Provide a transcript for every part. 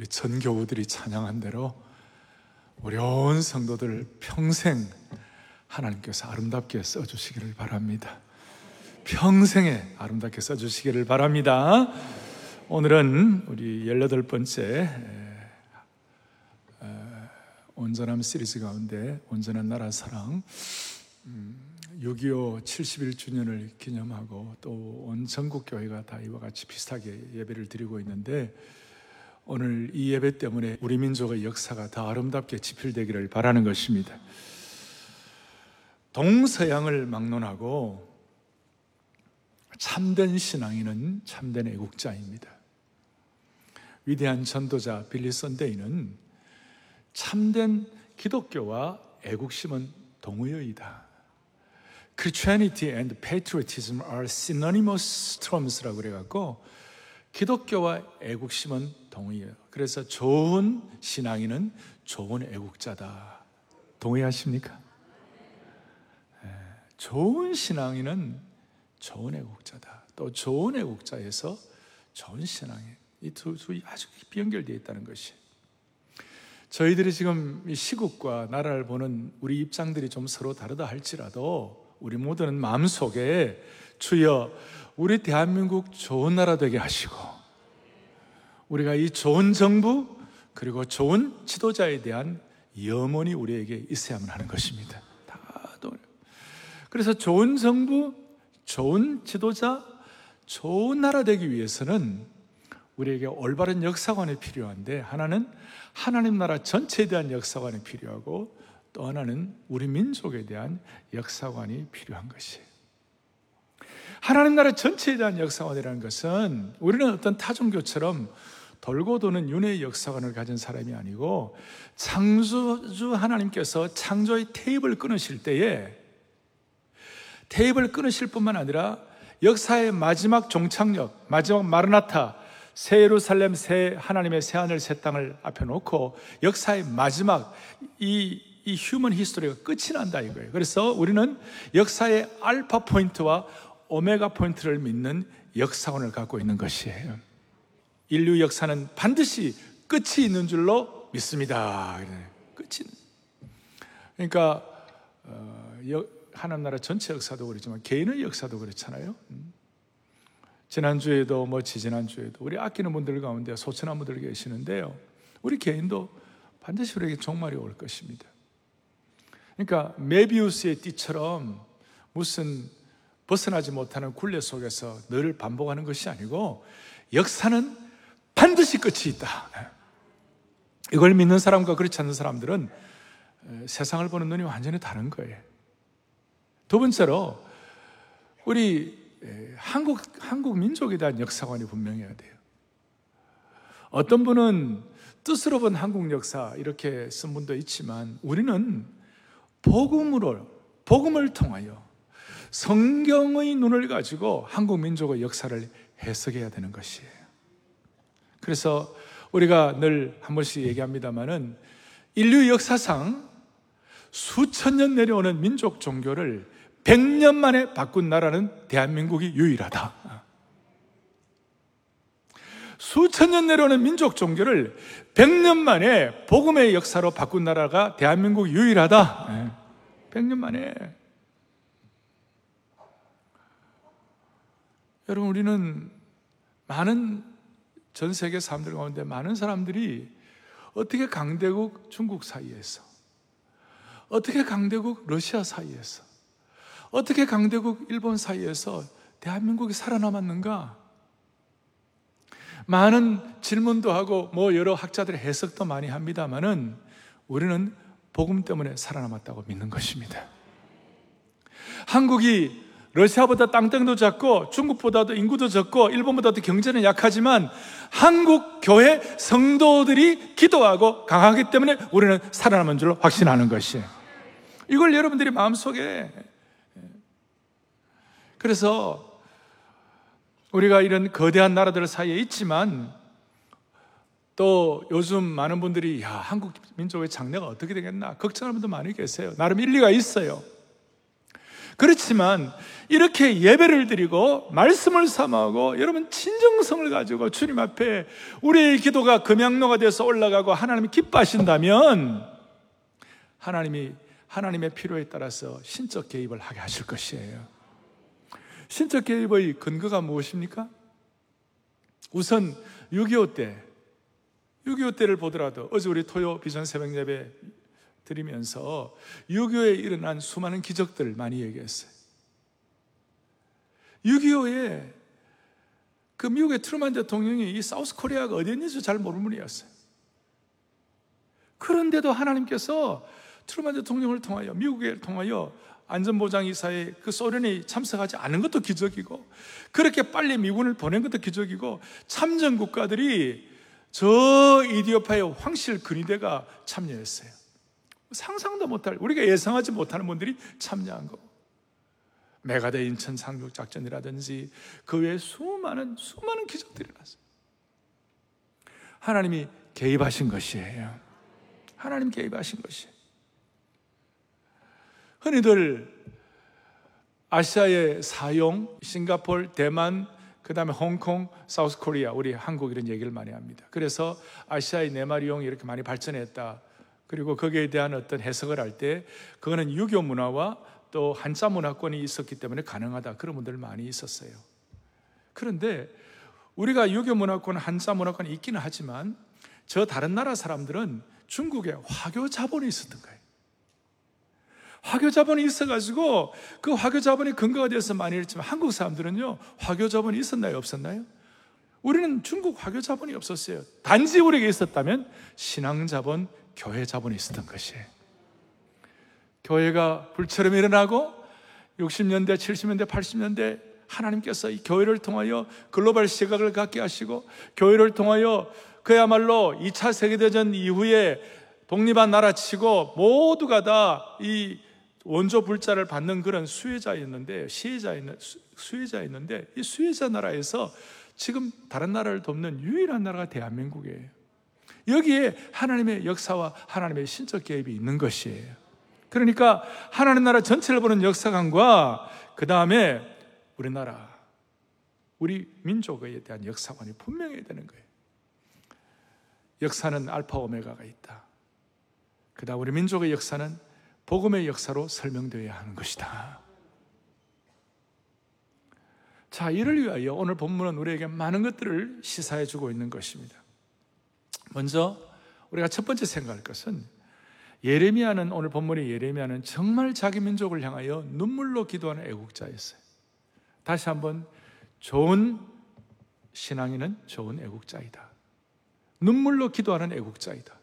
우리 전교우들이 찬양한 대로 우리 온 성도들 평생 하나님께서 아름답게 써주시기를 바랍니다. 평생에 아름답게 써주시기를 바랍니다. 오늘은 우리 18번째 온전함 시리즈 가운데 온전한 나라 사랑 6.25 71주년을 기념하고 또 온 전국 교회가 다 이와 같이 비슷하게 예배를 드리고 있는데 오늘 이 예배 때문에 우리 민족의 역사가 더 아름답게 지필되기를 바라는 것입니다. 동서양을 막론하고 참된 신앙인은 참된 애국자입니다. 위대한 전도자 빌리 선데이는 참된 기독교와 애국심은 동의어이다. Christianity and patriotism are synonymous terms라고 그래갖고 기독교와 애국심은 동의해요. 그래서 좋은 신앙인은 좋은 애국자다. 동의하십니까? 네. 좋은 신앙인은 좋은 애국자다. 또 좋은 애국자에서 좋은 신앙인. 이두 아주 깊이 연결되어 있다는 것이. 저희들이 지금 시국과 나라를 보는 우리 입장들이 좀 서로 다르다 할지라도 우리 모두는 마음속에 주여 우리 대한민국 좋은 나라 되게 하시고 우리가 이 좋은 정부 그리고 좋은 지도자에 대한 염원이 우리에게 있어야만 하는 것입니다. 다도 그래서 좋은 정부, 좋은 지도자, 좋은 나라 되기 위해서는 우리에게 올바른 역사관이 필요한데 하나는 하나님 나라 전체에 대한 역사관이 필요하고 또 하나는 우리 민족에 대한 역사관이 필요한 것이에요. 하나님 나라 전체에 대한 역사관이라는 것은 우리는 어떤 타종교처럼 돌고 도는 윤회의 역사관을 가진 사람이 아니고 창조주 하나님께서 창조의 테이블 끊으실 때에 테이블 끊으실 뿐만 아니라 역사의 마지막 종착역, 마지막 마르나타, 새 예루살렘 새 하나님의 새 하늘 새 땅을 앞에 놓고 역사의 마지막 이, 이 human history가 끝이 난다 이거예요. 그래서 우리는 역사의 알파 포인트와 오메가 포인트를 믿는 역사관을 갖고 있는 것이에요. 인류 역사는 반드시 끝이 있는 줄로 믿습니다. 끝이. 그러니까 어, 하나님 나라 전체 역사도 그렇지만 개인의 역사도 그렇잖아요. 음. 지난주에도 뭐 지지난주에도 우리 아끼는 분들 가운데 소천한 분들 계시는데요. 우리 개인도 반드시 우리에게 종말이 올 것입니다. 그러니까 메비우스의 띠처럼 무슨 벗어나지 못하는 굴레 속에서 늘 반복하는 것이 아니고 역사는 반드시 끝이 있다. 이걸 믿는 사람과 그렇지 않는 사람들은 세상을 보는 눈이 완전히 다른 거예요. 두 번째로 우리 한국 한국 민족에 대한 역사관이 분명해야 돼요. 어떤 분은 뜻으로 본 한국 역사 이렇게 쓴 분도 있지만 우리는 복음으로 복음을 통하여 성경의 눈을 가지고 한국 민족의 역사를 해석해야 되는 것이에요. 그래서 우리가 늘 한 번씩 얘기합니다만은 인류 역사상 수천 년 내려오는 민족 종교를 100년 만에 바꾼 나라는 대한민국이 유일하다. 수천 년 내려오는 민족 종교를 100년 만에 복음의 역사로 바꾼 나라가 대한민국 유일하다. 100년 만에. 여러분, 우리는 많은 전 세계 사람들 가운데 많은 사람들이 어떻게 강대국 중국 사이에서, 어떻게 강대국 러시아 사이에서, 어떻게 강대국 일본 사이에서 대한민국이 살아남았는가? 많은 질문도 하고 뭐 여러 학자들의 해석도 많이 합니다만은 우리는 복음 때문에 살아남았다고 믿는 것입니다. 한국이 러시아보다 땅덩도 작고 중국보다도 인구도 적고 일본보다도 경제는 약하지만 한국 교회 성도들이 기도하고 강하기 때문에 우리는 살아남은 줄로 확신하는 것이에요. 이걸 여러분들이 마음속에 그래서 우리가 이런 거대한 나라들 사이에 있지만 또 요즘 많은 분들이 야 한국 민족의 장래가 어떻게 되겠나 걱정하는 분도 많이 계세요. 나름 일리가 있어요. 그렇지만 이렇게 예배를 드리고 말씀을 삼하고 여러분 진정성을 가지고 주님 앞에 우리의 기도가 금양로가 돼서 올라가고 하나님이 기뻐하신다면 하나님이 하나님의 필요에 따라서 신적 개입을 하게 하실 것이에요. 신적 개입의 근거가 무엇입니까? 우선 6.25 때, 6.25 때를 보더라도 어제 우리 토요 비전 새벽 예배 드리면서 6.25에 일어난 수많은 기적들을 많이 얘기했어요. 6.25에 그 미국의 트루만 대통령이 이 사우스 코리아가 어디 있는지 잘 모르는 분이었어요. 그런데도 하나님께서 트루만 대통령을 통하여 미국을 통하여 안전보장이사에 그 소련이 참석하지 않은 것도 기적이고 그렇게 빨리 미군을 보낸 것도 기적이고 참전 국가들이 저 이디오파의 황실 근위대가 참여했어요. 상상도 못할 우리가 예상하지 못하는 분들이 참여한 거. 메가데 인천 상륙 작전이라든지 그 외에 수많은 수많은 기적들이 났어요. 하나님이 개입하신 것이에요. 하나님 개입하신 것이에요. 흔히들 아시아의 사용, 싱가폴, 대만, 그 다음에 홍콩, 사우스 코리아, 우리 한국 이런 얘기를 많이 합니다. 그래서 아시아의 네마리용이 이렇게 많이 발전했다. 그리고 거기에 대한 어떤 해석을 할 때, 그거는 유교 문화와 또 한자 문화권이 있었기 때문에 가능하다. 그런 분들 많이 있었어요. 그런데 우리가 유교 문화권, 한자 문화권이 있기는 하지만 저 다른 나라 사람들은 중국에 화교 자본이 있었던 거예요. 화교 자본이 있어가지고 그 화교 자본이 근거가 돼서 많이 했지만 한국 사람들은요 화교 자본이 있었나요 없었나요? 우리는 중국 화교 자본이 없었어요. 단지 우리에게 있었다면 신앙 자본, 교회 자본이 있었던 것이에요. 교회가 불처럼 일어나고 60년대, 70년대, 80년대 하나님께서 이 교회를 통하여 글로벌 시각을 갖게 하시고 교회를 통하여 그야말로 2차 세계대전 이후에 독립한 나라 치고 모두가 다 이 원조 불자를 받는 그런 수혜자였는데 수혜자였는데 이 수혜자 나라에서 지금 다른 나라를 돕는 유일한 나라가 대한민국이에요. 여기에 하나님의 역사와 하나님의 신적 개입이 있는 것이에요. 그러니까 하나님 나라 전체를 보는 역사관과 그 다음에 우리나라, 우리 민족에 대한 역사관이 분명해야 되는 거예요. 역사는 알파 오메가가 있다. 그 다음 우리 민족의 역사는 복음의 역사로 설명되어야 하는 것이다. 자, 이를 위하여 오늘 본문은 우리에게 많은 것들을 시사해 주고 있는 것입니다. 먼저 우리가 첫 번째 생각할 것은 예레미야는 오늘 본문의 예레미야는 정말 자기 민족을 향하여 눈물로 기도하는 애국자였어요. 다시 한번 좋은 신앙인은 좋은 애국자이다. 눈물로 기도하는 애국자이다.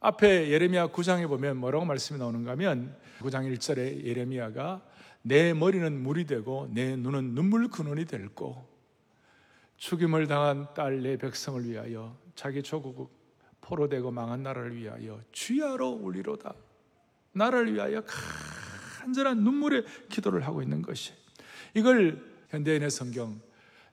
앞에 예레미야 9장에 보면 뭐라고 말씀이 나오는가 하면 9장 1절에 예레미야가 내 머리는 물이 되고 내 눈은 눈물 근원이 될 거. 죽임을 당한 딸 내 백성을 위하여 자기 조국 포로되고 망한 나라를 위하여 주야로 울리로다. 나라를 위하여 간절한 눈물의 기도를 하고 있는 것이. 이걸 현대인의 성경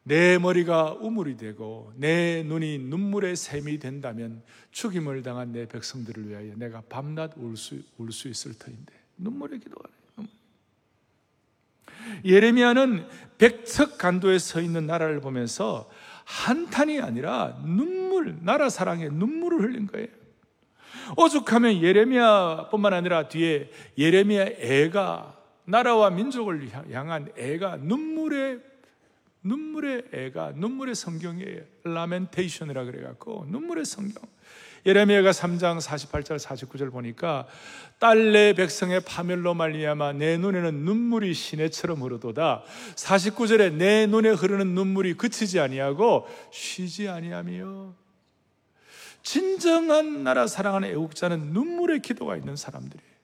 내 머리가 우물이 되고 내 눈이 눈물의 샘이 된다면 죽임을 당한 내 백성들을 위하여 내가 밤낮 울수 울 수 있을 터인데 눈물의 기도하네. 예레미야는 백척 간도에 서 있는 나라를 보면서 한탄이 아니라 눈물, 나라 사랑에 눈물을 흘린 거예요. 오죽하면 예레미야뿐만 아니라 뒤에 예레미야 애가 나라와 민족을 향한 애가 눈물의 눈물의 애가 눈물의 성경이에요. 라멘테이션이라 그래 갖고 눈물의 성경. 예레미야가 3장 48절 49절 보니까 딸내 백성의 파멸로 말미암아 내 눈에는 눈물이 시내처럼 흐르도다. 49절에 내 눈에 흐르는 눈물이 그치지 아니하고 쉬지 아니하며 진정한 나라 사랑하는 애국자는 눈물의 기도가 있는 사람들이에요.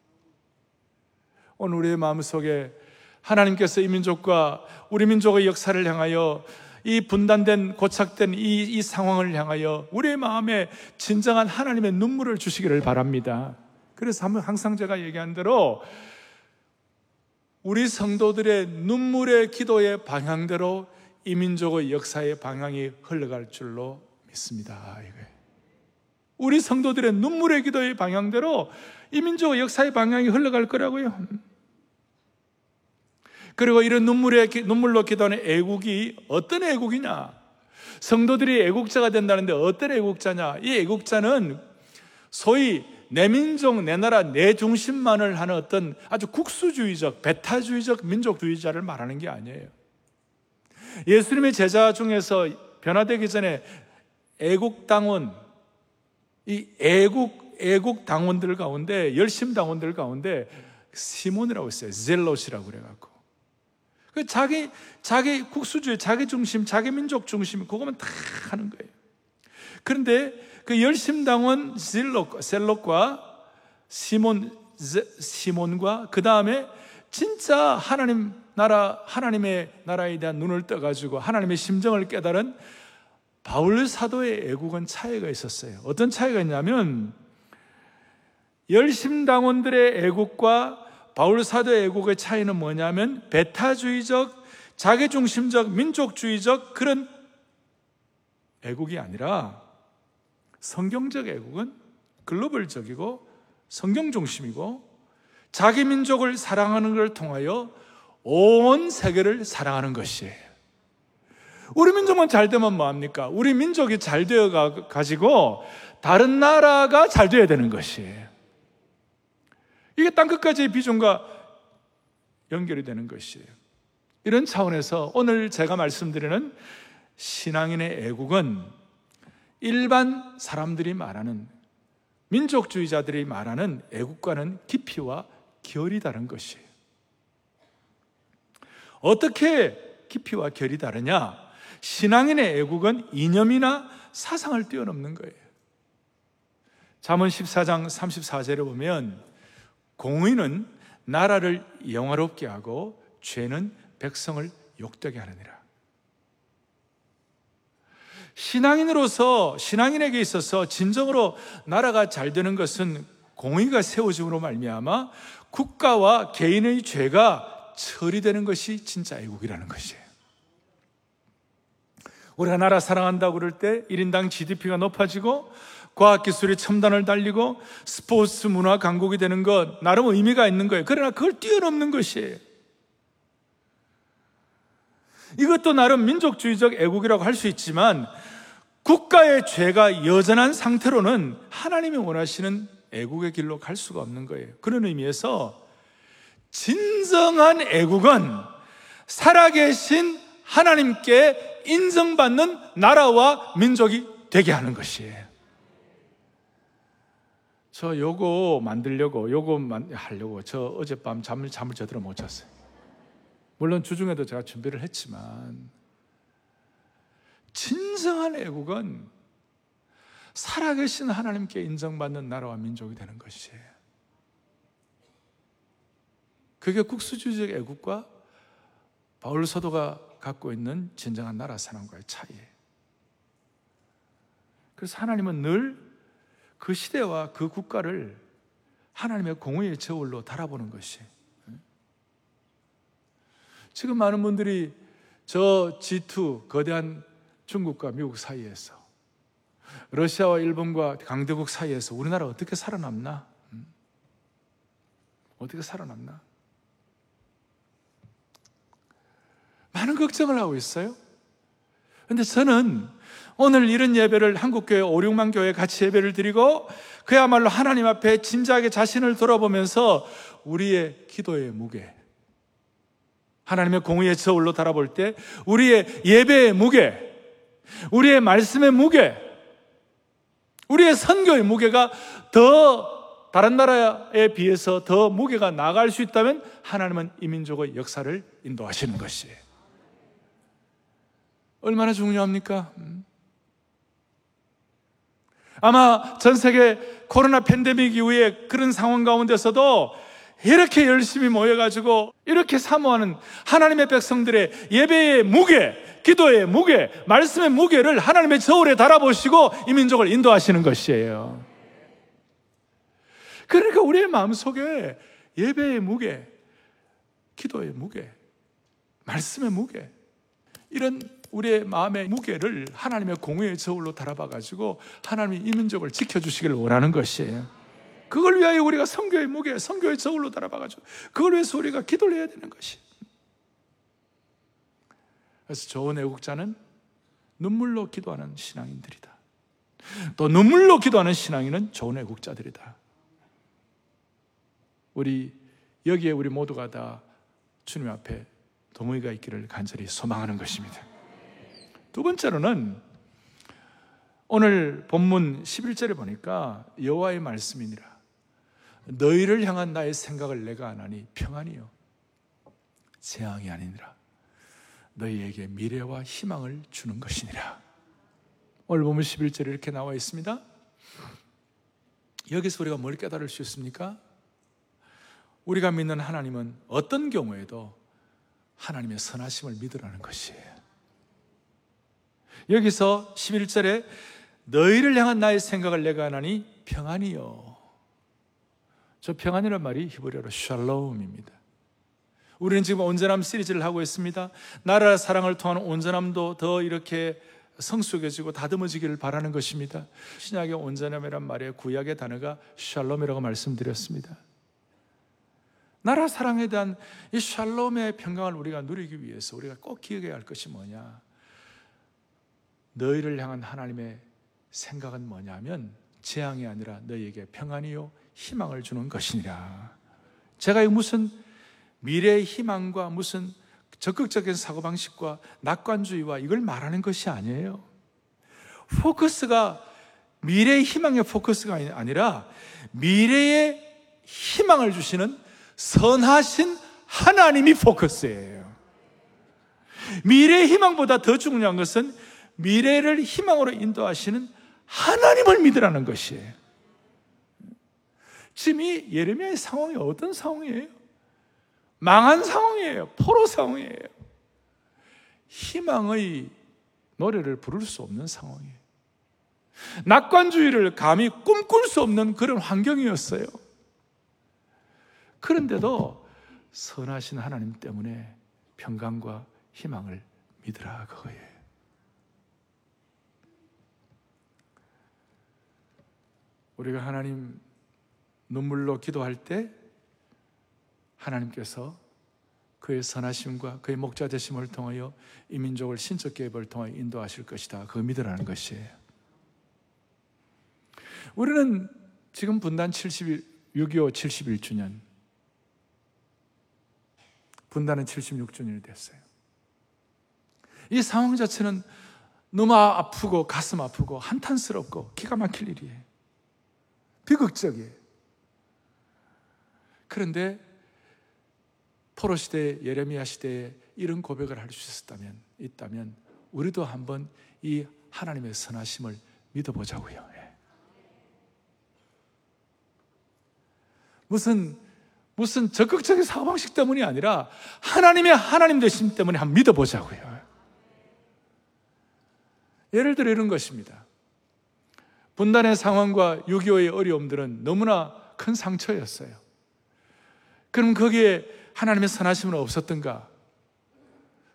오늘 우리의 마음속에 하나님께서 이 민족과 우리 민족의 역사를 향하여 이 분단된 고착된 이, 이 상황을 향하여 우리의 마음에 진정한 하나님의 눈물을 주시기를 바랍니다. 그래서 항상 제가 얘기한 대로 우리 성도들의 눈물의 기도의 방향대로 이 민족의 역사의 방향이 흘러갈 줄로 믿습니다. 우리 성도들의 눈물의 기도의 방향대로 이 민족의 역사의 방향이 흘러갈 거라고요. 그리고 이런 눈물에, 눈물로 기도하는 애국이 어떤 애국이냐? 성도들이 애국자가 된다는데 어떤 애국자냐? 이 애국자는 소위 내 민족, 내 나라, 내 중심만을 하는 어떤 아주 국수주의적, 배타주의적 민족주의자를 말하는 게 아니에요. 예수님의 제자 중에서 변화되기 전에 애국당원, 이 애국, 애국 당원들 가운데, 열심 당원들 가운데 시몬이라고 있어요. 젤롯이라고 그래갖고. 그 자기, 자기 국수주의, 자기 중심, 자기 민족 중심, 그거만 다 하는 거예요. 그런데 그 열심당원 셀롯, 셀롯과 시몬, 시몬과 그 다음에 진짜 하나님 나라, 하나님의 나라에 대한 눈을 떠가지고 하나님의 심정을 깨달은 바울 사도의 애국은 차이가 있었어요. 어떤 차이가 있냐면 열심당원들의 애국과 바울 사도의 애국의 차이는 뭐냐면 배타주의적, 자기중심적, 민족주의적 그런 애국이 아니라 성경적 애국은 글로벌적이고 성경 중심이고 자기 민족을 사랑하는 것을 통하여 온 세계를 사랑하는 것이에요. 우리 민족만 잘 되면 뭐합니까? 우리 민족이 잘 되어 가지고 다른 나라가 잘 되어야 되는 것이에요. 이게 땅 끝까지의 비전과 연결이 되는 것이에요. 이런 차원에서 오늘 제가 말씀드리는 신앙인의 애국은 일반 사람들이 말하는 민족주의자들이 말하는 애국과는 깊이와 결이 다른 것이에요. 어떻게 깊이와 결이 다르냐? 신앙인의 애국은 이념이나 사상을 뛰어넘는 거예요. 잠언 14장 34절에 보면 공의는 나라를 영화롭게 하고 죄는 백성을 욕되게 하느니라. 신앙인으로서 신앙인에게 있어서 진정으로 나라가 잘 되는 것은 공의가 세워짐으로 말미암아 국가와 개인의 죄가 처리되는 것이 진짜 애국이라는 것이에요. 우리가 나라 사랑한다고 그럴 때 1인당 GDP가 높아지고 과학기술이 첨단을 달리고 스포츠 문화 강국이 되는 것 나름 의미가 있는 거예요. 그러나 그걸 뛰어넘는 것이에요. 이것도 나름 민족주의적 애국이라고 할 수 있지만 국가의 죄가 여전한 상태로는 하나님이 원하시는 애국의 길로 갈 수가 없는 거예요. 그런 의미에서 진정한 애국은 살아계신 하나님께 인정받는 나라와 민족이 되게 하는 것이에요. 저 요거 만들려고, 요거 하려고 저 어젯밤 잠을, 잠을 제대로 못 잤어요. 물론 주중에도 제가 준비를 했지만, 진정한 애국은 살아계신 하나님께 인정받는 나라와 민족이 되는 것이에요. 그게 국수주의적 애국과 바울 서도가 갖고 있는 진정한 나라 사랑과의 차이예요. 그래서 하나님은 늘 그 시대와 그 국가를 하나님의 공의의 저울로 달아보는 것이. 지금 많은 분들이 저 G2 거대한 중국과 미국 사이에서 러시아와 일본과 강대국 사이에서 우리나라 어떻게 살아남나? 음? 어떻게 살아남나? 많은 걱정을 하고 있어요. 근데 저는 오늘 이런 예배를 한국교회 5, 6만 교회 같이 예배를 드리고 그야말로 하나님 앞에 진지하게 자신을 돌아보면서 우리의 기도의 무게, 하나님의 공의의 저울로 달아볼 때 우리의 예배의 무게, 우리의 말씀의 무게, 우리의 선교의 무게가 더 다른 나라에 비해서 더 무게가 나갈 수 있다면 하나님은 이 민족의 역사를 인도하시는 것이에요. 얼마나 중요합니까? 음. 아마 전 세계 코로나 팬데믹 이후에 그런 상황 가운데서도 이렇게 열심히 모여가지고 이렇게 사모하는 하나님의 백성들의 예배의 무게, 기도의 무게, 말씀의 무게를 하나님의 저울에 달아보시고 이 민족을 인도하시는 것이에요. 그러니까 우리의 마음속에 예배의 무게, 기도의 무게, 말씀의 무게, 이런 우리의 마음의 무게를 하나님의 공의의 저울로 달아봐 가지고 하나님이 이 민족을 지켜주시기를 원하는 것이에요. 그걸 위하여 우리가 성교의 무게, 성교의 저울로 달아봐 가지고 그걸 위해서 우리가 기도를 해야 되는 것이. 그래서 좋은 애국자는 눈물로 기도하는 신앙인들이다. 또 눈물로 기도하는 신앙인은 좋은 애국자들이다. 우리 여기에 우리 모두가 다 주님 앞에 동의가 있기를 간절히 소망하는 것입니다. 두 번째로는 오늘 본문 11절에 보니까 여호와의 말씀이니라. 너희를 향한 나의 생각을 내가 안 하니 평안이요. 재앙이 아니니라. 너희에게 미래와 희망을 주는 것이니라. 오늘 본문 11절에 이렇게 나와 있습니다. 여기서 우리가 뭘 깨달을 수 있습니까? 우리가 믿는 하나님은 어떤 경우에도 하나님의 선하심을 믿으라는 것이에요. 여기서 11절에 너희를 향한 나의 생각을 내가 하나니 평안이요. 저 평안이란 말이 히브리어로 샬롬입니다. 우리는 지금 온전함 시리즈를 하고 있습니다. 나라 사랑을 통한 온전함도 더 이렇게 성숙해지고 다듬어지기를 바라는 것입니다. 신약의 온전함이란 말의 구약의 단어가 샬롬이라고 말씀드렸습니다. 나라 사랑에 대한 이 샬롬의 평강을 우리가 누리기 위해서 우리가 꼭 기억해야 할 것이 뭐냐? 너희를 향한 하나님의 생각은 뭐냐면 재앙이 아니라 너희에게 평안이요 희망을 주는 것이니라. 제가 무슨 미래의 희망과 무슨 적극적인 사고방식과 낙관주의와 이걸 말하는 것이 아니에요. 포커스가 미래의 희망의 포커스가 아니라 미래의 희망을 주시는 선하신 하나님이 포커스예요. 미래의 희망보다 더 중요한 것은 미래를 희망으로 인도하시는 하나님을 믿으라는 것이에요. 지금 이 예레미야의 상황이 어떤 상황이에요? 망한 상황이에요. 포로 상황이에요. 희망의 노래를 부를 수 없는 상황이에요. 낙관주의를 감히 꿈꿀 수 없는 그런 환경이었어요. 그런데도 선하신 하나님 때문에 평강과 희망을 믿으라 그거예요. 우리가 하나님 눈물로 기도할 때 하나님께서 그의 선하심과 그의 목자 되심을 통하여 이 민족을 신적 개입을 통하여 인도하실 것이다. 그거 믿으라는 것이에요. 우리는 지금 분단 70일, 6.25 71주년 분단은 76주년이 됐어요. 이 상황 자체는 너무 아프고 가슴 아프고 한탄스럽고 기가 막힐 일이에요. 비극적이에요. 그런데 포로 시대, 예레미야 시대에 이런 고백을 할 수 있었다면, 있다면, 우리도 한번 이 하나님의 선하심을 믿어보자고요. 예. 무슨 무슨 적극적인 사고 방식 때문이 아니라 하나님의 하나님 되심 때문에 한번 믿어보자고요. 예를 들어 이런 것입니다. 분단의 상황과 6.25의 어려움들은 너무나 큰 상처였어요. 그럼 거기에 하나님의 선하심은 없었던가?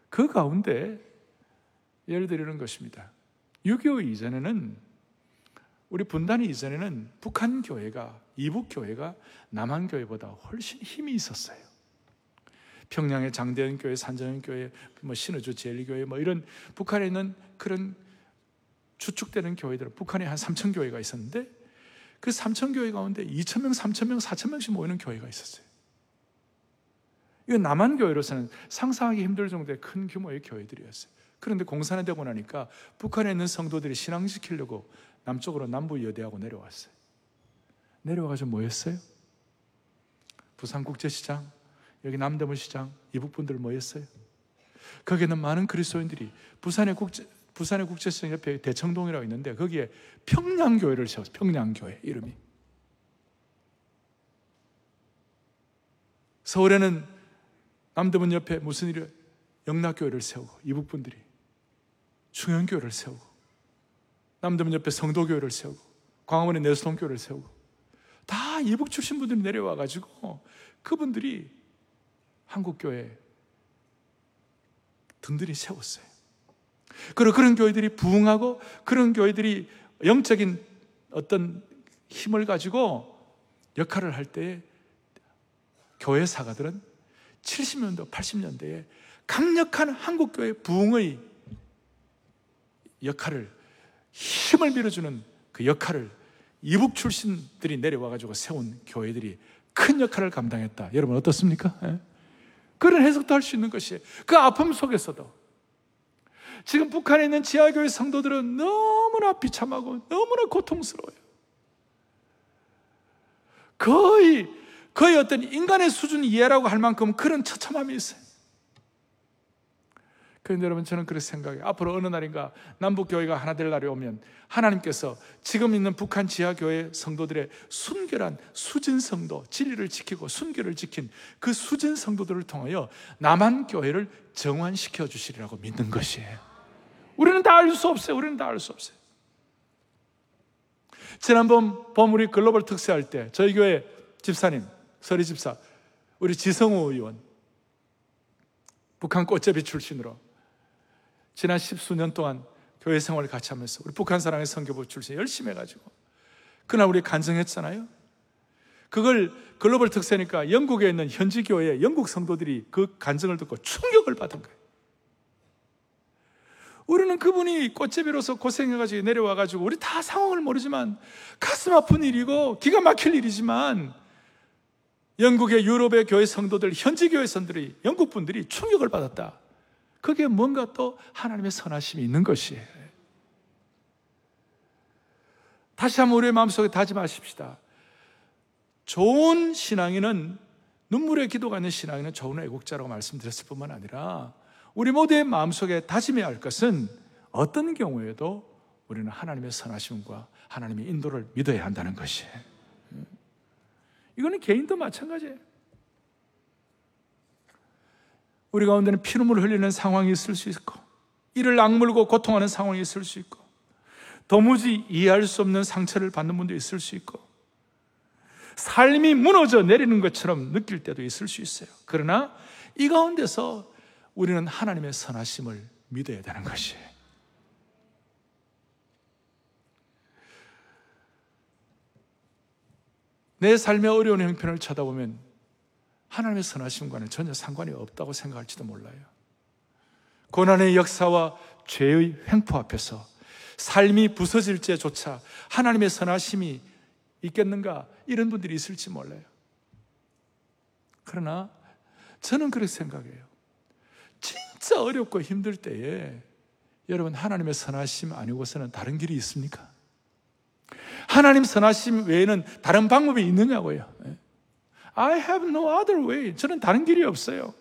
그 가운데 예를 들어 이런 것입니다. 6.25 이전에는 우리 분단이 이전에는 북한 교회가 이북 교회가 남한 교회보다 훨씬 힘이 있었어요. 평양의 장대현 교회, 산정현 교회, 뭐 신의주 제일교회 뭐 이런 북한에 있는 그런 추측되는 교회들 북한에 한 3천 교회가 있었는데 그 3천 교회 가운데 2천 명, 3천 명, 4천 명씩 모이는 교회가 있었어요. 이건 남한 교회로서는 상상하기 힘들 정도의 큰 규모의 교회들이었어요. 그런데 공산이 되고 나니까 북한에 있는 성도들이 신앙시키려고 남쪽으로 남부 여대하고 내려왔어요. 내려와가지고 뭐 했어요? 부산국제시장, 여기 남대문시장, 이북분들 모였어요. 거기는 많은 그리스도인들이 부산의 국제, 부산의 국제시장 옆에 대청동이라고 있는데 거기에 평양교회를 세웠어요. 평양교회 이름이. 서울에는 남대문 옆에 무슨 일을 영락교회를 세우고 이북분들이 중현교회를 세우고 남대문 옆에 성도교회를 세우고 광화문에 내수동교회를 세우고 다 이북 출신 분들이 내려와 가지고 그분들이 한국교회 등들이 세웠어요. 그리고 그런 교회들이 부흥하고 그런 교회들이 영적인 어떤 힘을 가지고 역할을 할 때에 교회 사가들은 70년대, 80년대에 강력한 한국교회 부흥의 역할을 힘을 밀어주는 그 역할을 이북 출신들이 내려와 가지고 세운 교회들이 큰 역할을 감당했다. 여러분 어떻습니까? 예? 그런 해석도 할 수 있는 것이 그 아픔 속에서도 지금 북한에 있는 지하교회 성도들은 너무나 비참하고 너무나 고통스러워요. 거의 거의 어떤 인간의 수준 이해라고 할 만큼 그런 처참함이 있어요. 그런데 여러분 저는 그렇게 생각해요. 앞으로 어느 날인가 남북교회가 하나 될 날이 오면 하나님께서 지금 있는 북한 지하교회 성도들의 순결한 수진 성도, 진리를 지키고 순결을 지킨 그 수진 성도들을 통하여 남한 교회를 정환시켜 주시리라고 믿는 것이에요. 우리는 다 알 수 없어요. 우리는 다 알 수 없어요. 지난번 봄 우리 글로벌 특세할 때 저희 교회 집사님 서리 집사, 우리 지성호 의원, 북한 꽃제비 출신으로 지난 십수년 동안 교회 생활을 같이 하면서 우리 북한 사랑의 성교부 출신 열심히 해가지고 그날 우리 간증했잖아요. 그걸 글로벌 특세니까 영국에 있는 현지 교회 영국 성도들이 그 간증을 듣고 충격을 받은 거예요. 우리는 그분이 꽃제비로서 고생해가지고 내려와가지고 우리 다 상황을 모르지만 가슴 아픈 일이고 기가 막힐 일이지만 영국의 유럽의 교회 성도들, 현지 교회 성들이 영국 분들이 충격을 받았다. 그게 뭔가 또 하나님의 선하심이 있는 것이에요. 다시 한번 우리의 마음속에 다짐하십시다. 좋은 신앙인은 눈물의 기도가 있는 신앙인은 좋은 애국자라고 말씀드렸을 뿐만 아니라 우리 모두의 마음속에 다짐해야 할 것은 어떤 경우에도 우리는 하나님의 선하심과 하나님의 인도를 믿어야 한다는 것이에요. 이거는 개인도 마찬가지예요. 우리 가운데는 피눈물 흘리는 상황이 있을 수 있고, 이를 악물고 고통하는 상황이 있을 수 있고, 도무지 이해할 수 없는 상처를 받는 분도 있을 수 있고, 삶이 무너져 내리는 것처럼 느낄 때도 있을 수 있어요. 그러나 이 가운데서 우리는 하나님의 선하심을 믿어야 되는 것이에요. 내 삶의 어려운 형편을 쳐다보면 하나님의 선하심과는 전혀 상관이 없다고 생각할지도 몰라요. 고난의 역사와 죄의 횡포 앞에서 삶이 부서질 때조차 하나님의 선하심이 있겠는가 이런 분들이 있을지 몰라요. 그러나 저는 그렇게 생각해요. 진짜 어렵고 힘들 때에 여러분 하나님의 선하심 아니고서는 다른 길이 있습니까? 하나님 선하심 외에는 다른 방법이 있느냐고요. 예. I have no other way. 저는 다른 길이 없어요.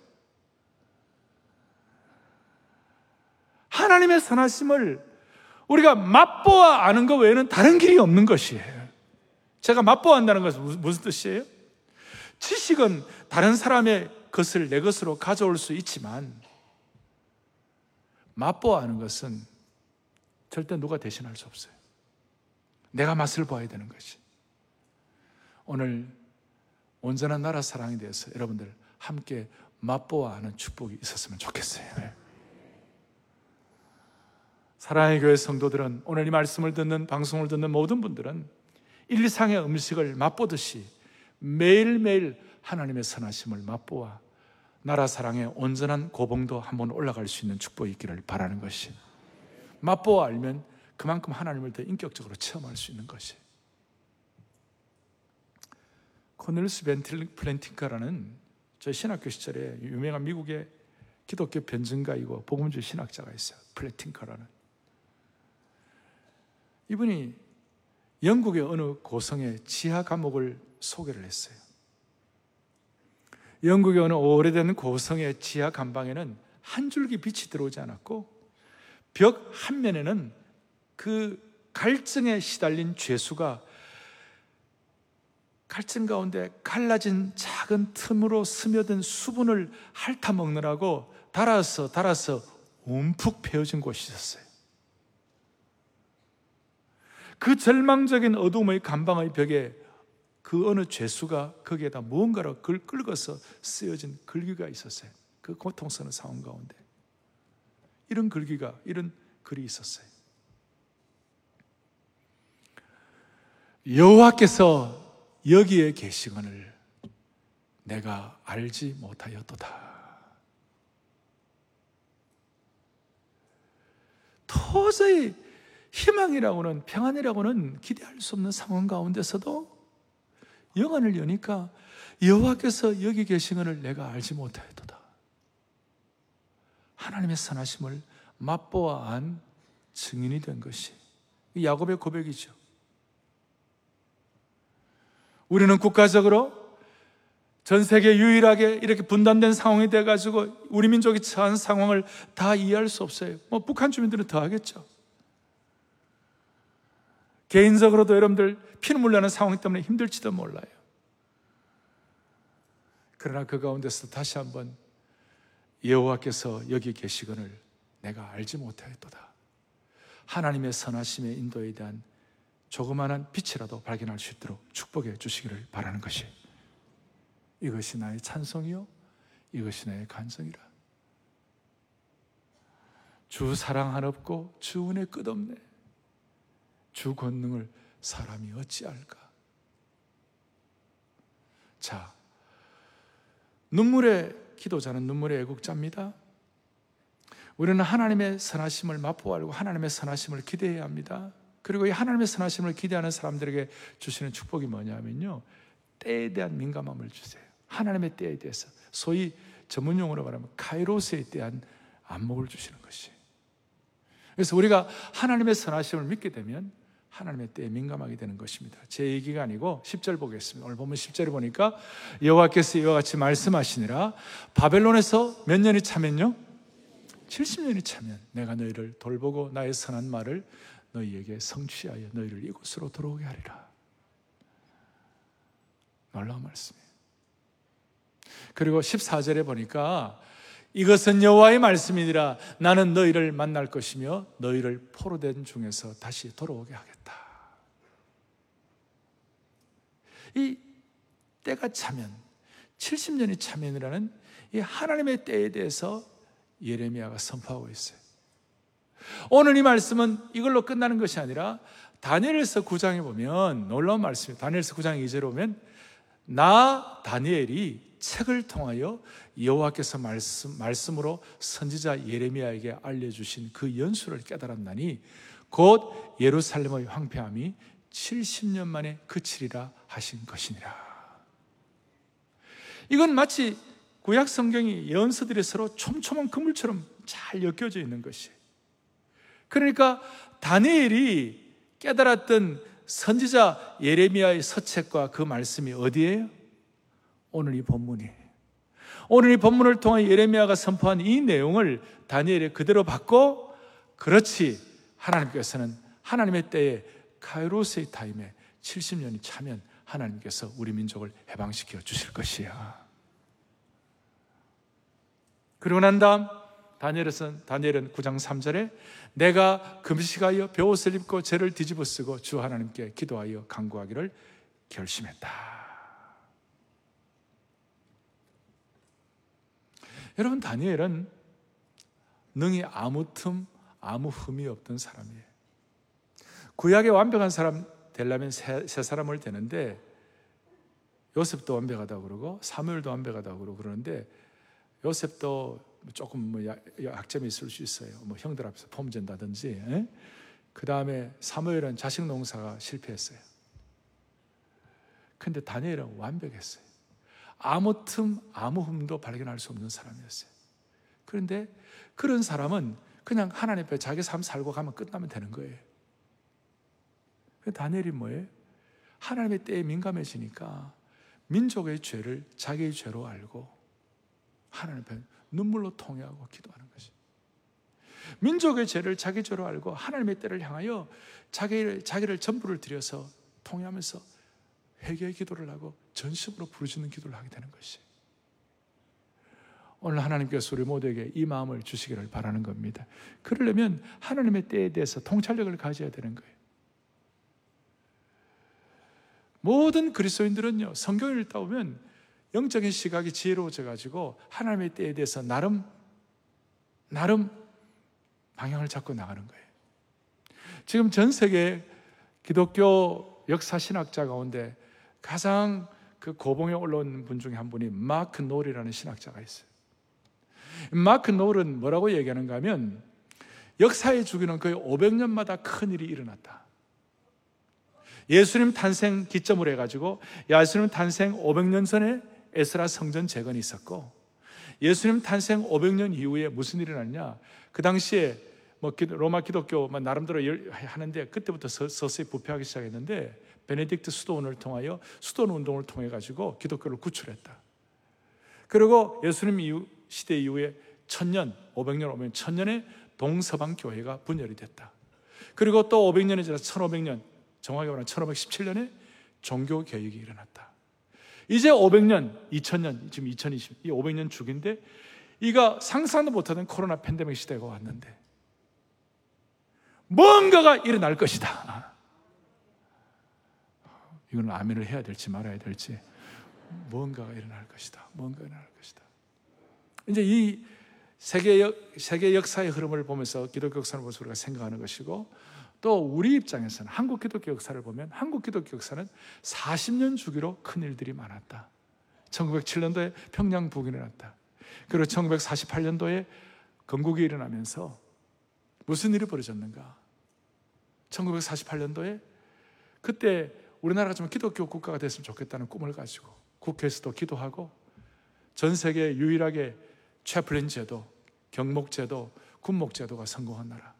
하나님의 선하심을 우리가 맛보아 아는 것 외에는 다른 길이 없는 것이에요. 제가 맛보한다는 것은 무슨 뜻이에요? 지식은 다른 사람의 것을 내 것으로 가져올 수 있지만 맛보아하는 것은 절대 누가 대신할 수 없어요. 내가 맛을 봐야 되는 것이. 오늘 온전한 나라 사랑에 대해서 여러분들 함께 맛보아하는 축복이 있었으면 좋겠어요. 네. 사랑의 교회 성도들은 오늘 이 말씀을 듣는 방송을 듣는 모든 분들은 일상의 음식을 맛보듯이 매일매일 하나님의 선하심을 맛보아 나라 사랑의 온전한 고봉도 한번 올라갈 수 있는 축복이 있기를 바라는 것이 맛보아 알면 그만큼 하나님을 더 인격적으로 체험할 수 있는 것이. 코넬스 벤틀 플랜팅카라는 저 신학교 시절에 유명한 미국의 기독교 변증가이고 복음주의 신학자가 있어요. 플래팅카라는. 이분이 영국의 어느 고성의 지하 감옥을 소개를 했어요. 영국의 어느 오래된 고성의 지하 감방에는 한 줄기 빛이 들어오지 않았고 벽 한 면에는 그 갈증에 시달린 죄수가 갈증 가운데 갈라진 작은 틈으로 스며든 수분을 핥아 먹느라고 달아서 달아서 움푹 패어진 곳이 있었어요. 그 절망적인 어둠의 감방의 벽에 그 어느 죄수가 거기에다 무언가로 글 긁어서 쓰여진 글귀가 있었어요. 그 고통스러운 상황 가운데. 이런 글귀가, 이런 글이 있었어요. 여호와께서 여기에 계시거늘 내가 알지 못하였도다. 도저히 희망이라고는 평안이라고는 기대할 수 없는 상황 가운데서도 영안을 여니까 여호와께서 여기 계신 것을 내가 알지 못하였도다. 하나님의 선하심을 맛보아 안 증인이 된 것이 야곱의 고백이죠. 우리는 국가적으로 전 세계 유일하게 이렇게 분단된 상황이 돼가지고 우리 민족이 처한 상황을 다 이해할 수 없어요. 뭐 북한 주민들은 더 하겠죠. 개인적으로도 여러분들 피눈물 나는 상황 때문에 힘들지도 몰라요. 그러나 그 가운데서 다시 한번 여호와께서 여기 계시거늘 내가 알지 못하였도다. 하나님의 선하심의 인도에 대한 조그마한 빛이라도 발견할 수 있도록 축복해 주시기를 바라는 것이 이것이 나의 찬송이요 이것이 나의 간성이라 주 사랑 하없고 주 은혜 끝없네 주 권능을 사람이 어찌할까 자 눈물의 기도자는 눈물의 애국자입니다 우리는 하나님의 선하심을 맛보고 하나님의 선하심을 기대해야 합니다 그리고 이 하나님의 선하심을 기대하는 사람들에게 주시는 축복이 뭐냐면요. 때에 대한 민감함을 주세요. 하나님의 때에 대해서. 소위 전문 용어로 말하면 카이로스에 대한 안목을 주시는 것이. 그래서 우리가 하나님의 선하심을 믿게 되면 하나님의 때에 민감하게 되는 것입니다. 제 얘기가 아니고 10절 보겠습니다. 오늘 보면 10절을 보니까 여호와께서 이와 같이 말씀하시니라 바벨론에서 몇 년이 차면요? 70년이 차면 내가 너희를 돌보고 나의 선한 말을 너희에게 성취하여 너희를 이곳으로 들어오게 하리라. 놀라운 말씀이에요. 그리고 14절에 보니까 이것은 여호와의 말씀이니라 나는 너희를 만날 것이며 너희를 포로된 중에서 다시 돌아오게 하겠다. 이 때가 차면 70년이 차면이라는 이 하나님의 때에 대해서 예레미야가 선포하고 있어요. 오늘 이 말씀은 이걸로 끝나는 것이 아니라 다니엘서 9장에 보면 놀라운 말씀이에요. 다니엘서 9장 2절에 보면 나 다니엘이 책을 통하여 여호와께서 말씀 말씀으로 선지자 예레미야에게 알려 주신 그 연수를 깨달았나니 곧 예루살렘의 황폐함이 70년 만에 그치리라 하신 것이니라. 이건 마치 구약 성경이 예언서들이 서로 촘촘한 그물처럼 잘 엮여져 있는 것이 그러니까 다니엘이 깨달았던 선지자 예레미야의 서책과 그 말씀이 어디에요? 오늘 이 본문이. 오늘 이 본문을 통해 예레미야가 선포한 이 내용을 다니엘이 그대로 받고 그렇지 하나님께서는 하나님의 때에 카이로스의 타임에 70년이 차면 하나님께서 우리 민족을 해방시켜 주실 것이야. 그러고 난 다음 다니엘은 다니엘은 9장 3절에 내가 금식하여 벼옷을 입고 죄를 뒤집어 쓰고 주 하나님께 기도하여 간구하기를 결심했다. 여러분 다니엘은 능히 아무 틈 아무 흠이 없던 사람이에요. 구약의 완벽한 사람 되려면 세, 세 사람을 되는데 요셉도 완벽하다고 그러고 사무엘도 완벽하다고 그러고 그러는데 요셉도 조금 뭐 약점이 있을 수 있어요. 뭐 형들 앞에서 폼전다든지. 예? 그 다음에 사무엘은 자식 농사가 실패했어요. 근데 다니엘은 완벽했어요. 아무 틈, 아무 흠도 발견할 수 없는 사람이었어요. 그런데 그런 사람은 그냥 하나님 앞에 자기 삶 살고 가면 끝나면 되는 거예요. 그 다니엘이 뭐예요? 하나님의 때에 민감해지니까 민족의 죄를 자기의 죄로 알고 하나님 앞에 눈물로 통회하고 기도하는 것이. 민족의 죄를 자기 죄로 알고 하나님의 때를 향하여 자기를, 자기를 전부를 들여서 통회하면서 회개의 기도를 하고 전심으로 부르짖는 기도를 하게 되는 것이. 오늘 하나님께서 우리 모두에게 이 마음을 주시기를 바라는 겁니다. 그러려면 하나님의 때에 대해서 통찰력을 가져야 되는 거예요. 모든 그리스도인들은요, 성경을 읽다 보면 영적인 시각이 지혜로워져 가지고 하나님의 때에 대해서 나름 나름 방향을 잡고 나가는 거예요. 지금 전 세계 기독교 역사 신학자 가운데 가장 그 고봉에 올라온 분 중에 한 분이 마크 노리라는 신학자가 있어요. 마크 노는 뭐라고 얘기하는가 하면 역사의 주기는 거의 500년마다 큰 일이 일어났다. 예수님 탄생 기점으로 해가지고 예수님 탄생 500년 전에 에스라 성전 재건이 있었고 예수님 탄생 500년 이후에 무슨 일이 일어났냐? 그 당시에 뭐 로마 기독교 나름대로 하는데 그때부터 서서히 부패하기 시작했는데 베네딕트 수도원을 통하여 수도원 운동을 통해 가지고 기독교를 구출했다. 그리고 예수님 이후 시대 이후에 천년, 500년, 500년, 천년에 동서방 교회가 분열이 됐다. 그리고 또 500년이 지나 1500년, 정확히 말하면 1517년에 종교 개혁이 일어났다. 이제 500년, 2000년, 지금 2020, 이 500년 주기인데 이가 상상도 못하던 코로나 팬데믹 시대가 왔는데 뭔가가 일어날 것이다. 이건 아멘을 해야 될지 말아야 될지 뭔가가 일어날 것이다. 뭔가 일어날 것이다. 이제 이 세계 역, 세계 역사의 흐름을 보면서 기독교 역사를 보면서 우리가 생각하는 것이고 또 우리 입장에서는 한국 기독교 역사를 보면 한국 기독교 역사는 40년 주기로 큰 일들이 많았다. 1907년도에 평양 북이 일어났다. 그리고 1948년도에 건국이 일어나면서 무슨 일이 벌어졌는가? 1948년도에 그때 우리나라가 좀 기독교 국가가 됐으면 좋겠다는 꿈을 가지고 국회에서도 기도하고 전 세계 유일하게 채플린 제도, 경목 제도, 군목 제도가 성공한 나라.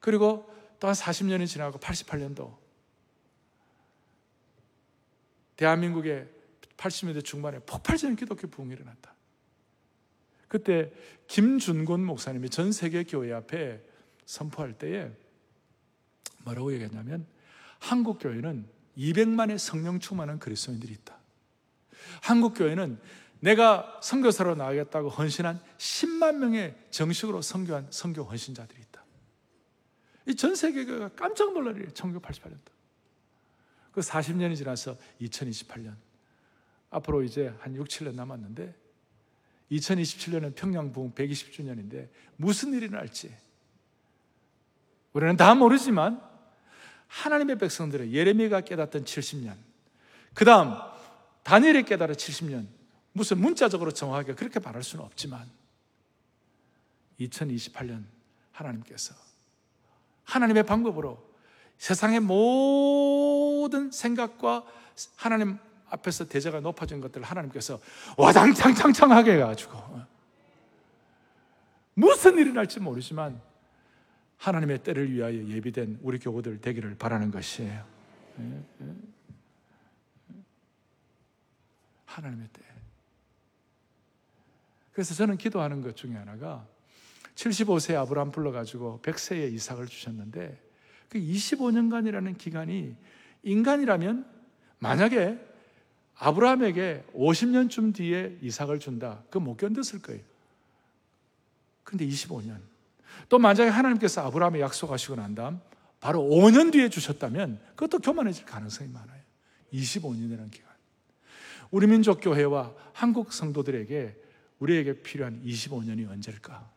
그리고 또 한 40년이 지나고 88년도 대한민국의 80년대 중반에 폭발적인 기독교 부흥이 일어났다. 그때 김준곤 목사님이 전 세계 교회 앞에 선포할 때에 뭐라고 얘기했냐면 한국 교회는 200만의 성령 충만한 그리스도인들이 있다. 한국 교회는 내가 선교사로 나가겠다고 헌신한 10만 명의 정식으로 선교한 선교 헌신자들이 있다. 이 전 세계가 깜짝 놀랄 일이에요. 1988년도. 그 40년이 지나서 2028년. 앞으로 이제 한 6, 7년 남았는데 2027년은 평양 부흥 120주년인데 무슨 일이 날지 우리는 다 모르지만 하나님의 백성들의 예레미야가 깨닫던 70년, 그 다음 다니엘이 깨달은 70년, 무슨 문자적으로 정확하게 그렇게 말할 수는 없지만 2028년 하나님께서 하나님의 방법으로 세상의 모든 생각과 하나님 앞에서 대자가 높아진 것들을 하나님께서 와장창창창하게 해가지고 무슨 일이 날지 모르지만 하나님의 때를 위하여 예비된 우리 교우들 되기를 바라는 것이에요. 예, 예. 하나님의 때. 그래서 저는 기도하는 것 중에 하나가 75세 아브라함 불러가지고 100세에 이삭을 주셨는데 그 25년간이라는 기간이 인간이라면 만약에 아브라함에게 50년쯤 뒤에 이삭을 준다. 그 못 견뎠을 거예요. 근데 25년. 또 만약에 하나님께서 아브라함에 약속하시고 난 다음 바로 5년 뒤에 주셨다면 그것도 교만해질 가능성이 많아요. 25년이라는 기간. 우리 민족 교회와 한국 성도들에게 우리에게 필요한 25년이 언제일까?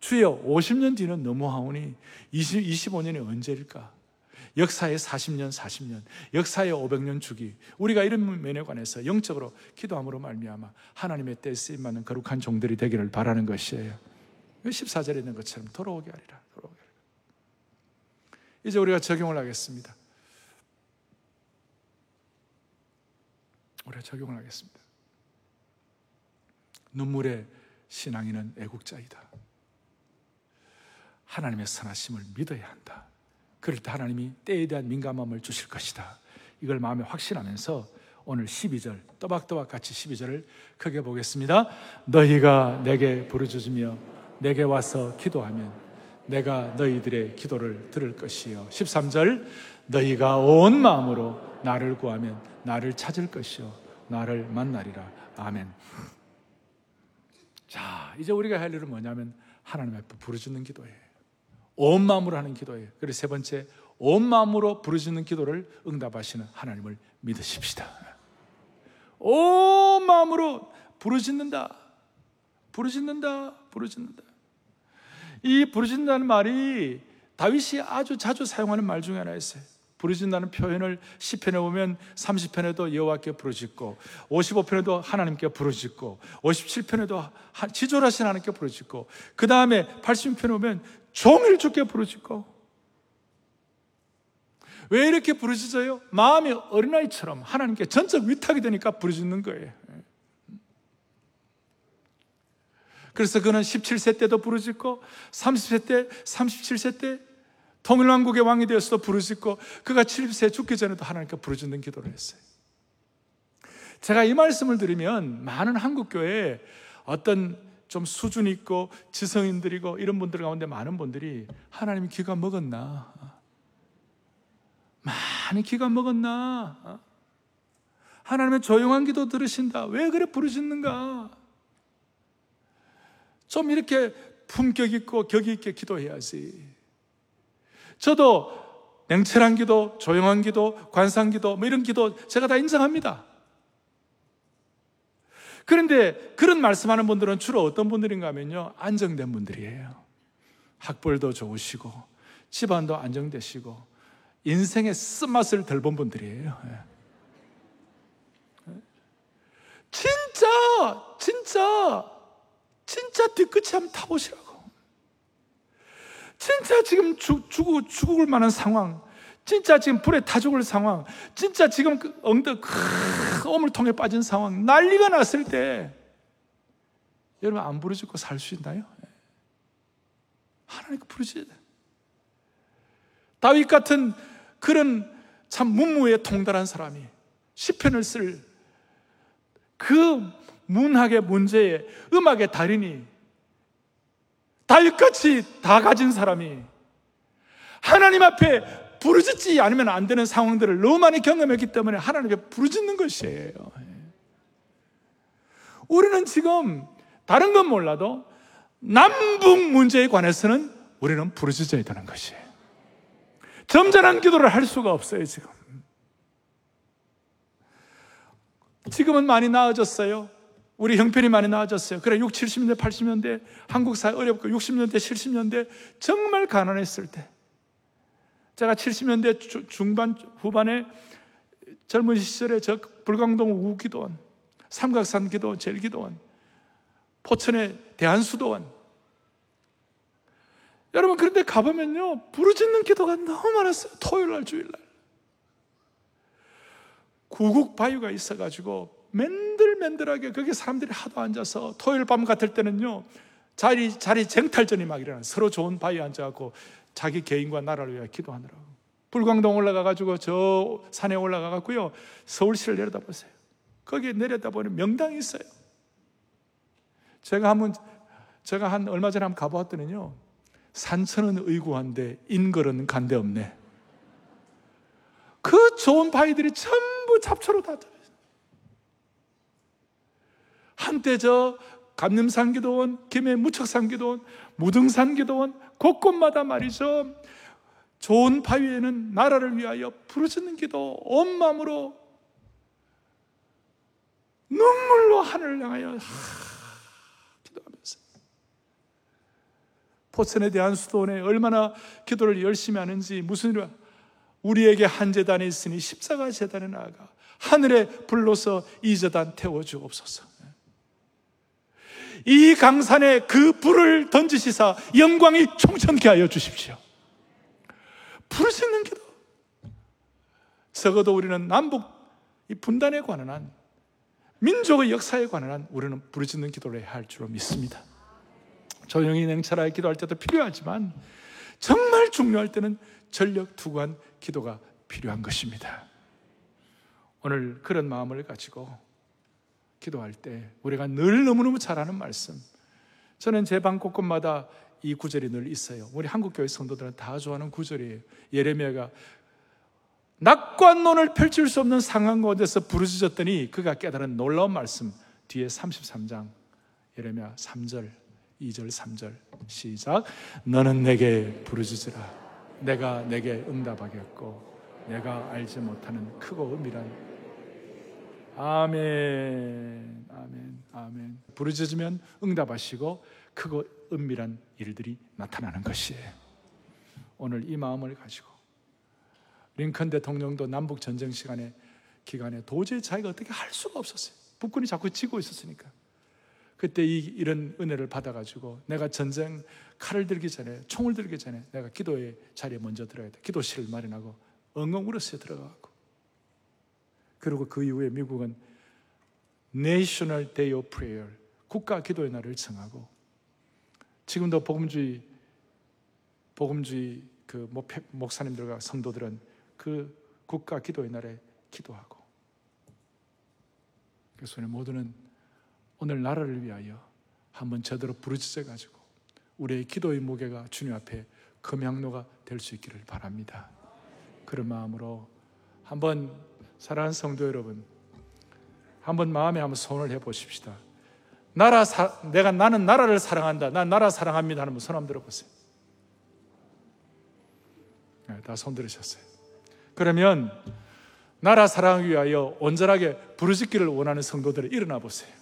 주여 50년 뒤는 너무하오니 20, 25년이 언제일까? 역사의 40년, 40년, 역사의 500년 주기. 우리가 이런 면에 관해서 영적으로 기도함으로 말미암아 하나님의 때에 쓰임 받는 거룩한 종들이 되기를 바라는 것이에요. 14절에 있는 것처럼 돌아오게 하리라. 돌아오게 하리라. 이제 우리가 적용을 하겠습니다. 우리가 적용을 하겠습니다. 눈물의 신앙인은 애국자이다. 하나님의 선하심을 믿어야 한다. 그럴 때 하나님이 때에 대한 민감함을 주실 것이다. 이걸 마음에 확신하면서 오늘 12절 또박또박 같이 12절을 크게 보겠습니다. 너희가 내게 부르짖으며 내게 와서 기도하면 내가 너희들의 기도를 들을 것이요. 13절 너희가 온 마음으로 나를 구하면 나를 찾을 것이요 나를 만나리라. 아멘. 자, 이제 우리가 할 일은 뭐냐면 하나님 앞에 부르짖는 기도예요. 온 마음으로 하는 기도예요. 그리고 세 번째, 온 마음으로 부르짖는 기도를 응답하시는 하나님을 믿으십시다. 온 마음으로 부르짖는다. 부르짖는다. 부르짖는다. 이 부르짖는다는 말이 다윗이 아주 자주 사용하는 말 중에 하나였어요. 부르짖는다는 표현을 10편에 보면 30편에도 여호와께 부르짖고 55편에도 하나님께 부르짖고 57편에도 지존하신 하나님께 부르짖고 그 다음에 80편에 보면 종일 주께 부르짖고 왜 이렇게 부르짖어요? 마음이 어린아이처럼 하나님께 전적 위탁이 되니까 부르짖는 거예요. 그래서 그는 17세 때도 부르짖고 30세 때, 37세 때 통일왕국의 왕이 되어서도 부르짖고 그가 70세 죽기 전에도 하나님께 부르짖는 기도를 했어요. 제가 이 말씀을 드리면 많은 한국교회에 어떤 좀 수준 있고 지성인들이고 이런 분들 가운데 많은 분들이 하나님이 귀가 먹었나? 많이 귀가 먹었나? 하나님의 조용한 기도 들으신다. 왜 그래 부르짖는가? 좀 이렇게 품격 있고 격이 있게 기도해야지. 저도 냉철한 기도, 조용한 기도, 관상 기도, 뭐 이런 기도 제가 다 인정합니다. 그런데 그런 말씀하는 분들은 주로 어떤 분들인가 하면요. 안정된 분들이에요. 학벌도 좋으시고, 집안도 안정되시고, 인생의 쓴맛을 덜 본 분들이에요. 예. 진짜, 진짜, 진짜 뒤끝이 한번 타보시라고. 진짜 지금 죽, 죽, 죽을 만한 상황, 진짜 지금 불에 타 죽을 상황, 진짜 지금 그 엉덩, 오물통에 빠진 상황, 난리가 났을 때, 여러분 안 부르짖고 살 수 있나요? 하나님 부르짖어야 돼. 다윗 같은 그런 참 문무에 통달한 사람이 시편을 쓸그 문학의 문제에 음악의 달인이 다윗같이 다 가진 사람이 하나님 앞에 부르짖지 않으면 안 되는 상황들을 너무 많이 경험했기 때문에 하나님께 부르짖는 것이에요. 우리는 지금 다른 건 몰라도 남북 문제에 관해서는 우리는 부르짖어야 되는 것이에요. 점잖은 기도를 할 수가 없어요, 지금. 지금은 많이 나아졌어요. 우리 형편이 많이 나아졌어요. 그래, 6, 70년대, 80년대 한국 사회 어렵고 60년대, 70년대 정말 가난했을 때. 제가 70년대 중반, 후반에 젊은 시절에 저 불광동 우기도원, 삼각산 기도원, 제일기도원, 포천의 대한수도원. 여러분 그런데 가보면요 부르짖는 기도가 너무 많았어요. 토요일 날 주일 날. 구국 바위가 있어가지고 맨들맨들하게 거기 사람들이 하도 앉아서 토요일 밤 같을 때는요 자리 자리 쟁탈전이 막 일어나 서로 좋은 바위에 앉아갖고 자기 개인과 나라를 위해 기도하느라고. 불광동 올라가가지고 저 산에 올라가갖고요 서울시를 내려다보세요. 거기에 내려다보는 명당이 있어요. 제가 한번 제가 한 얼마 전에 한번 가보았더니요 산천은 의구한데 인걸은 간데 없네. 그 좋은 바위들이 전부 잡초로 다 한때 저 감림산 기도원, 김해 무척산 기도원, 무등산 기도원 곳곳마다 말이죠. 좋은 바위에는 나라를 위하여 부르짖는 기도 온 마음으로 눈물로 하늘을 향하여 하, 기도하면서. 포천에 대한 수도원에 얼마나 기도를 열심히 하는지 무슨 일이야? 우리에게 한 재단이 있으니 십자가 재단에 나아가 하늘에 불러서 이 재단 태워 주옵소서 이 강산에 그 불을 던지시사 영광이 총천케 하여 주십시오. 부르짖는 기도. 적어도 우리는 남북 이 분단에 관한 한 민족의 역사에 관한 한 우리는 부르짖는 기도를 해야 할 줄로 믿습니다. 조용히 냉철하게 기도할 때도 필요하지만 정말 중요할 때는 전력 투구한 기도가 필요한 것입니다. 오늘 그런 마음을 가지고 기도할 때 우리가 늘 너무너무 잘하는 말씀. 저는 제 방 곳곳마다 이 구절이 늘 있어요. 우리 한국 교회 성도들은 다 좋아하는 구절이에요. 예레미야가 낙관론을 펼칠 수 없는 상황 가운데서 부르짖었더니 그가 깨달은 놀라운 말씀 뒤에 33장 예레미야 3절 2절 3절 시작 너는 내게 부르짖으라 내가 내게 응답하겠고 내가 알지 못하는 크고 은밀한 아멘, 아멘, 아멘. 부르짖으면 응답하시고 크고 은밀한 일들이 나타나는 것이에요. 오늘 이 마음을 가지고 링컨 대통령도 남북 전쟁 시간에 기간에 도저히 자기가 어떻게 할 수가 없었어요. 북군이 자꾸 지고 있었으니까. 그때 이, 이런 은혜를 받아가지고 내가 전쟁 칼을 들기 전에 총을 들기 전에 내가 기도의 자리에 먼저 들어야 돼. 기도실을 마련하고 엉엉 울었어요 들어가고. 그리고 그 이후에 미국은 National Day of Prayer 국가 기도의 날을 정하고 지금도 복음주의 복음주의 그 목사님들과 성도들은 그 국가 기도의 날에 기도하고 그래서 우리 모두는 오늘 나라를 위하여 한번 제대로 부르짖어 가지고 우리의 기도의 무게가 주님 앞에 금양로가 될 수 있기를 바랍니다. 그런 마음으로 한번 사랑하는 성도 여러분 한번 마음에 한번 손을 해 보십시다. 나라 사, 내가 나는 나라를 사랑한다. 난 나라 사랑합니다. 하는 손 한번 들어보세요. 네, 다손 들으셨어요. 그러면 나라 사랑을 위하여 온전하게 부르짖기를 원하는 성도들을 일어나 보세요.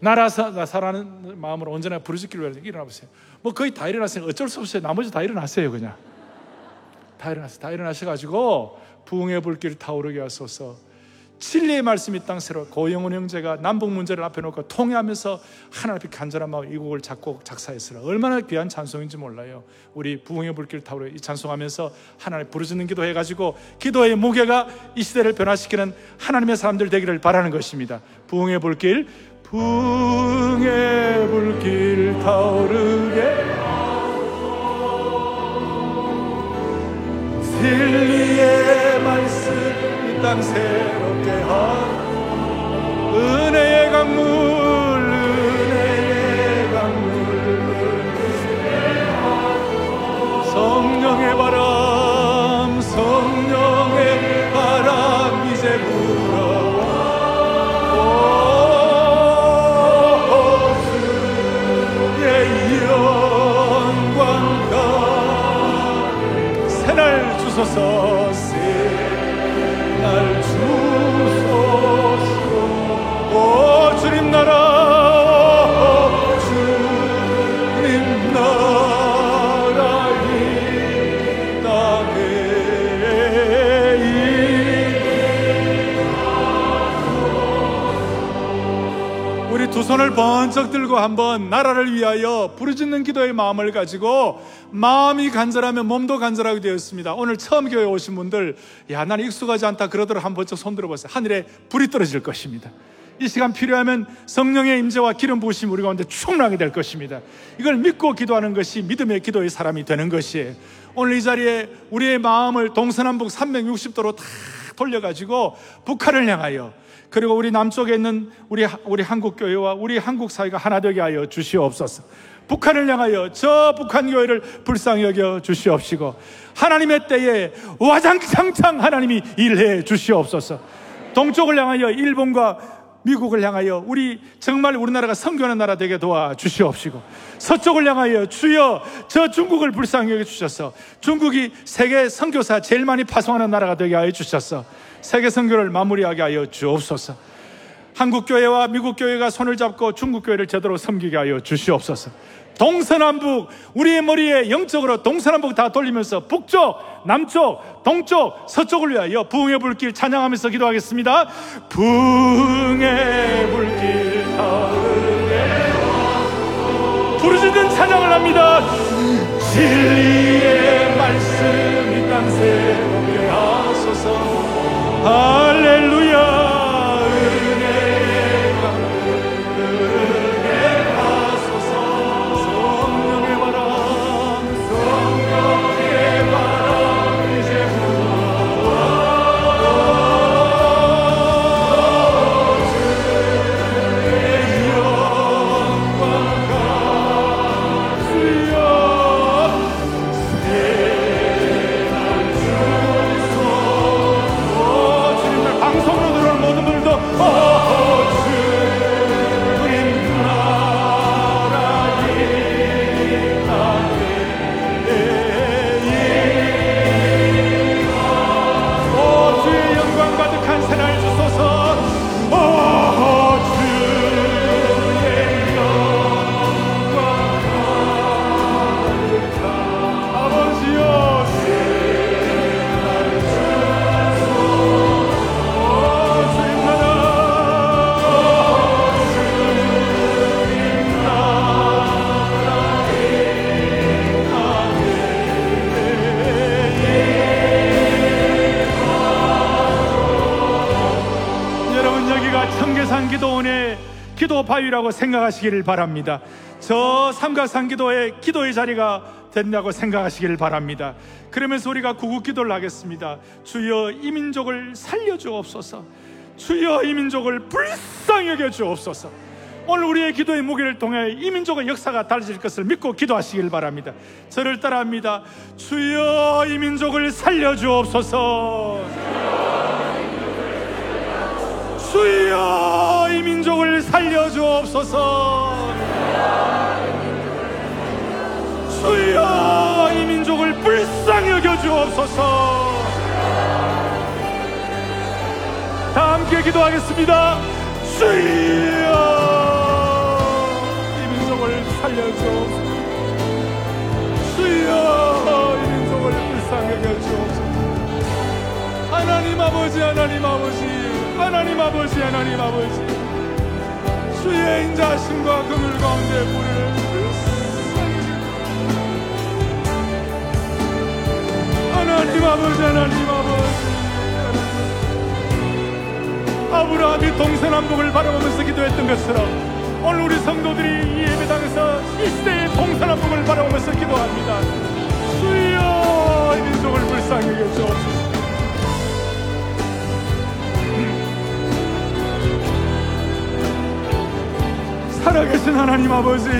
나라 사랑하는 마음으로 온전하게 부르짖기를 위하여 일어나 보세요. 뭐 거의 다 일어났어요. 어쩔 수 없어요. 나머지 다 일어났어요, 그냥. 다 일어났어요. 다 일어나셔가지고 부흥의 불길 타오르게 하소서. 진리의 말씀이 땅 새로 고영훈 형제가 남북 문제를 앞에 놓고 통회하면서 하나님 간절한 마음 이 곡을 작곡 작사했으라 얼마나 귀한 찬송인지 몰라요. 우리 부흥의 불길 타오르 이 찬송하면서 하나님 부르짖는 기도해 가지고 기도의 무게가 이 시대를 변화시키는 하나님의 사람들 되기를 바라는 것입니다. 부흥의 불길 부흥의 불길 타오르게 진리의 말씀 땅 새롭게 하고 은혜의 강물 새날 주소서. 손을 번쩍 들고 한번 나라를 위하여 부르짖는 기도의 마음을 가지고 마음이 간절하면 몸도 간절하게 되었습니다. 오늘 처음 교회 오신 분들, 야, 나는 익숙하지 않다. 그러더라도 한번 번쩍 손 들어보세요. 하늘에 불이 떨어질 것입니다. 이 시간 필요하면 성령의 임재와 기름 부으심 우리 가운데 충만하게 될 것입니다. 이걸 믿고 기도하는 것이 믿음의 기도의 사람이 되는 것이에요. 오늘 이 자리에 우리의 마음을 동서남북 360도로 다 돌려가지고 북한을 향하여 그리고 우리 남쪽에 있는 우리, 우리 한국 교회와 우리 한국 사회가 하나 되게 하여 주시옵소서. 북한을 향하여 저 북한 교회를 불쌍히 여겨 주시옵시고 하나님의 때에 와장창창 하나님이 일해 주시옵소서. 동쪽을 향하여 일본과 미국을 향하여 우리 정말 우리나라가 선교하는 나라 되게 도와 주시옵시고 서쪽을 향하여 주여 저 중국을 불쌍히 여겨 주셔서 중국이 세계 선교사 제일 많이 파송하는 나라가 되게 하여 주셔서 세계 선교를 마무리하게 하여 주옵소서. 한국 교회와 미국 교회가 손을 잡고 중국 교회를 제대로 섬기게 하여 주시옵소서. 동서남북 우리의 머리에 영적으로 동서남북 다 돌리면서 북쪽, 남쪽, 동쪽, 서쪽을 위하여 부흥의 불길 찬양하면서 기도하겠습니다. 부흥의 불길 부르짖는 찬양을 합니다. 진리의 말씀 이 땅 새롭게 하소서. 할렐루야 바위라고 생각하시기를 바랍니다. 저 삼가산 기도의 기도의 자리가 된다고 생각하시기를 바랍니다. 그러면서 우리가 구국 기도를 하겠습니다. 주여 이 민족을 살려주옵소서. 주여 이 민족을 불쌍히 여겨 주옵소서. 오늘 우리의 기도의 무게를 통해 이 민족의 역사가 달라질 것을 믿고 기도하시길 바랍니다. 저를 따라합니다. 주여 이 민족을 살려 주옵소서. 주여 이 민족을 살려 주옵소서. 주여 이 민족을 불쌍히 여겨 주옵소서. 다 함께 기도하겠습니다. 주여 이 민족을 살려주옵소서 주여 이 민족을 불쌍히 여겨주옵소서 하나님 아버지 하나님 아버지 하나님 아버지 하나님 아버지 주의 인자심과 그물 가운데 불쌍히 하나님 아버지 하나님 아버지 아브라함이 동서남북을 바라보면서 기도했던 것처럼 오늘 우리 성도들이 이 예배당에서 이 시대의 동서남북을 바라보면서 기도합니다. 주여 이 민족을 불쌍히 여겨주옵소서. 살아계신 하나님 아버지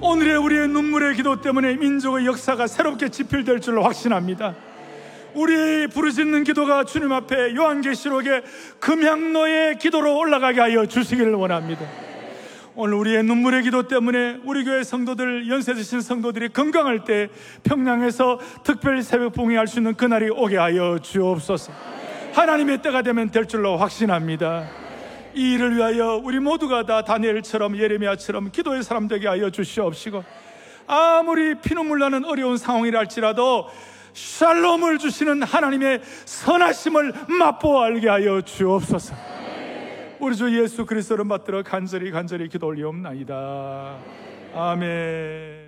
오늘의 우리의 눈물의 기도 때문에 민족의 역사가 새롭게 지필될 줄로 확신합니다. 우리의 부르짖는 기도가 주님 앞에 요한계시록의 금향로의 기도로 올라가게 하여 주시기를 원합니다. 오늘 우리의 눈물의 기도 때문에 우리 교회 성도들 연세 드신 성도들이 건강할 때 평양에서 특별 새벽 봉회할 수 있는 그날이 오게 하여 주옵소서. 하나님의 때가 되면 될 줄로 확신합니다. 이 일을 위하여 우리 모두가 다 다니엘처럼 예레미야처럼 기도의 사람 되게 하여 주시옵시고 아무리 피눈물 나는 어려운 상황이라 할지라도 샬롬을 주시는 하나님의 선하심을 맛보아 알게 하여 주옵소서. 우리 주 예수 그리스도를 받들어 간절히 간절히 기도 올리옵나이다. 아멘.